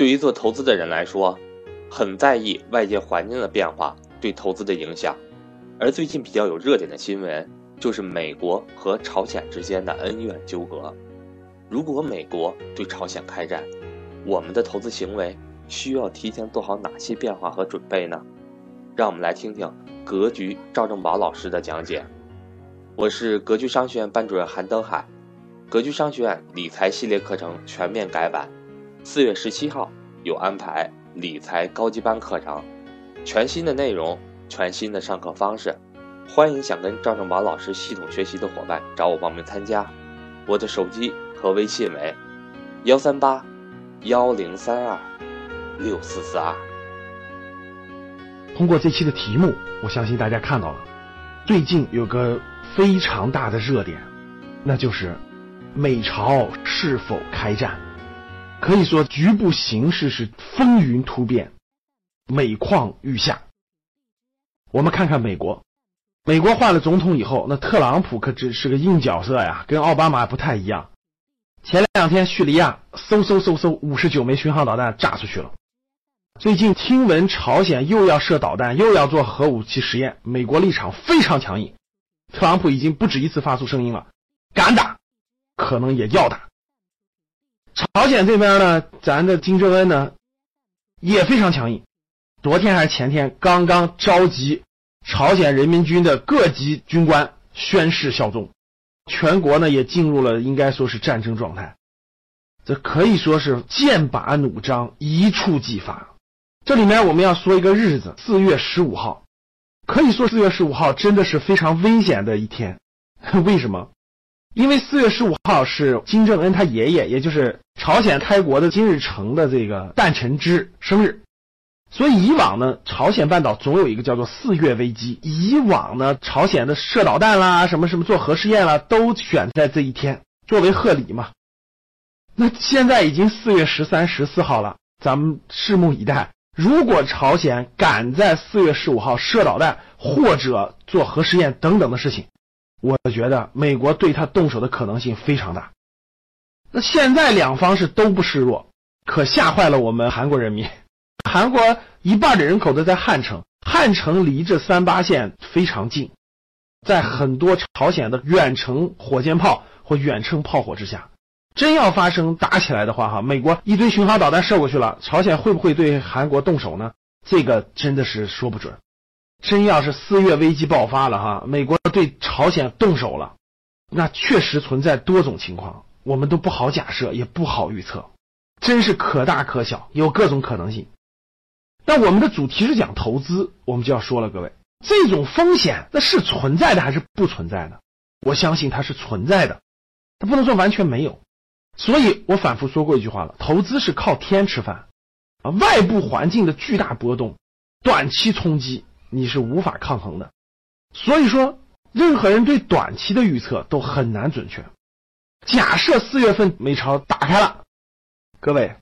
对于做投资的人来说，很在意外界环境的变化对投资的影响。而最近比较有热点的新闻，就是美国和朝鲜之间的恩怨纠葛。如果美国对朝鲜开战，我们的投资行为需要提前做好哪些变化和准备呢？让我们来听听格局赵正宝老师的讲解。我是格局商学院班主任韩登海，格局商学院理财系列课程全面改版，四月十七号有安排理财高级班课程，全新的内容。全新的上课方式，欢迎想跟赵正宝老师系统学习的伙伴找我报名参加。我的手机和微信为幺三八幺零三二六四四二。通过这期的题目，我相信大家看到了，最近有个非常大的热点，那就是美朝是否开战。可以说，局部形势是风云突变，每况愈下。我们看看美国，美国换了总统以后，那特朗普可只是个硬角色呀，跟奥巴马不太一样。前两天叙利亚嗖嗖嗖嗖五十九枚巡航导弹炸出去了。最近听闻朝鲜又要射导弹，又要做核武器实验，美国立场非常强硬。特朗普已经不止一次发出声音了，敢打，可能也要打。朝鲜这边呢，咱的金正恩呢也非常强硬。昨天还是前天，刚刚召集朝鲜人民军的各级军官宣誓效忠，全国呢也进入了应该说是战争状态，这可以说是剑拔弩张，一触即发。这里面我们要说一个日子，四月十五号，可以说四月十五号真的是非常危险的一天。为什么？因为四月十五号是金正恩他爷爷，也就是朝鲜开国的金日成的这个诞辰之生日。所以以往呢，朝鲜半岛总有一个叫做四月危机。以往呢，朝鲜的射导弹啦，什么什么做核试验啦，都选在这一天作为贺礼嘛。那现在已经四月十三、十四号了，咱们拭目以待。如果朝鲜敢在四月十五号射导弹或者做核试验等等的事情，我觉得美国对他动手的可能性非常大。那现在两方是都不示弱，可吓坏了我们韩国人民。韩国一半的人口都在汉城，汉城离这三八线非常近，在很多朝鲜的远程火箭炮或远程炮火之下，真要发生打起来的话，哈，美国一堆巡航导弹射过去了，朝鲜会不会对韩国动手呢？这个真的是说不准。真要是四月危机爆发了，哈，美国对朝鲜动手了，那确实存在多种情况，我们都不好假设，也不好预测，真是可大可小，有各种可能性。那我们的主题是讲投资，我们就要说了，各位，这种风险那是存在的还是不存在的？我相信它是存在的，它不能说完全没有。所以我反复说过一句话了：投资是靠天吃饭啊！外部环境的巨大波动、短期冲击，你是无法抗衡的。所以说，任何人对短期的预测都很难准确。假设四月份美朝打开了，各位，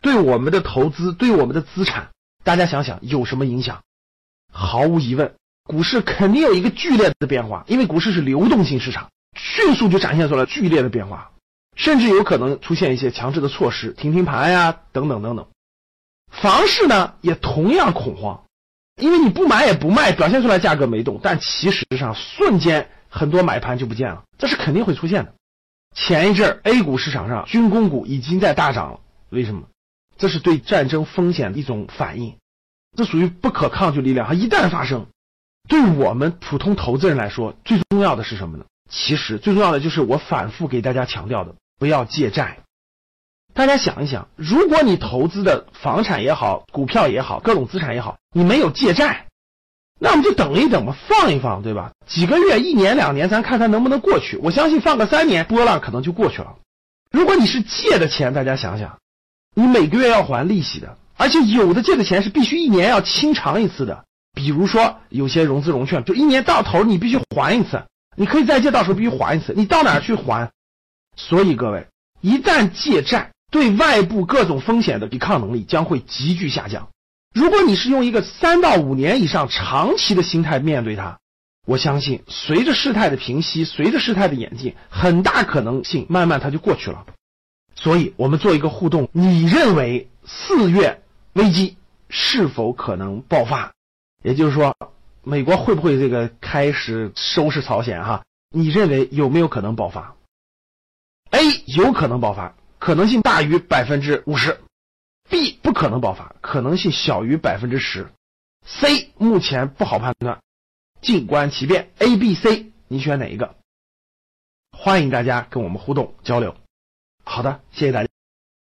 对我们的投资，对我们的资产。大家想想有什么影响？毫无疑问，股市肯定有一个剧烈的变化，因为股市是流动性市场，迅速就展现出了剧烈的变化，甚至有可能出现一些强制的措施，停停盘呀，等等等等。房市呢也同样恐慌，因为你不买也不卖，表现出来价格没动，但其实上瞬间很多买盘就不见了，这是肯定会出现的。前一阵儿 A 股市场上军工股已经在大涨了，为什么？这是对战争风险的一种反应，这属于不可抗拒力量。它一旦发生，对我们普通投资人来说，最重要的是什么呢？其实最重要的就是我反复给大家强调的，不要借债。大家想一想，如果你投资的房产也好，股票也好，各种资产也好，你没有借债，那我们就等一等吧，放一放，对吧？几个月、一年、两年，咱看看能不能过去。我相信放个三年，波浪可能就过去了。如果你是借的钱，大家想想。你每个月要还利息的，而且有的借的钱是必须一年要清偿一次的。比如说有些融资融券，就一年到头你必须还一次，你可以再借，到时候必须还一次。你到哪去还？所以各位，一旦借债，对外部各种风险的抵抗能力将会急剧下降。如果你是用一个三到五年以上长期的心态面对它，我相信随着事态的平息，随着事态的演进，很大可能性慢慢它就过去了。所以，我们做一个互动。你认为四月危机是否可能爆发？也就是说，美国会不会这个开始收拾朝鲜？哈，你认为有没有可能爆发？A 有可能爆发，可能性大于百分之五十；B 不可能爆发，可能性小于百分之十；C 目前不好判断，静观其变。A、B、C，你选哪一个？欢迎大家跟我们互动交流。好的，谢谢大家。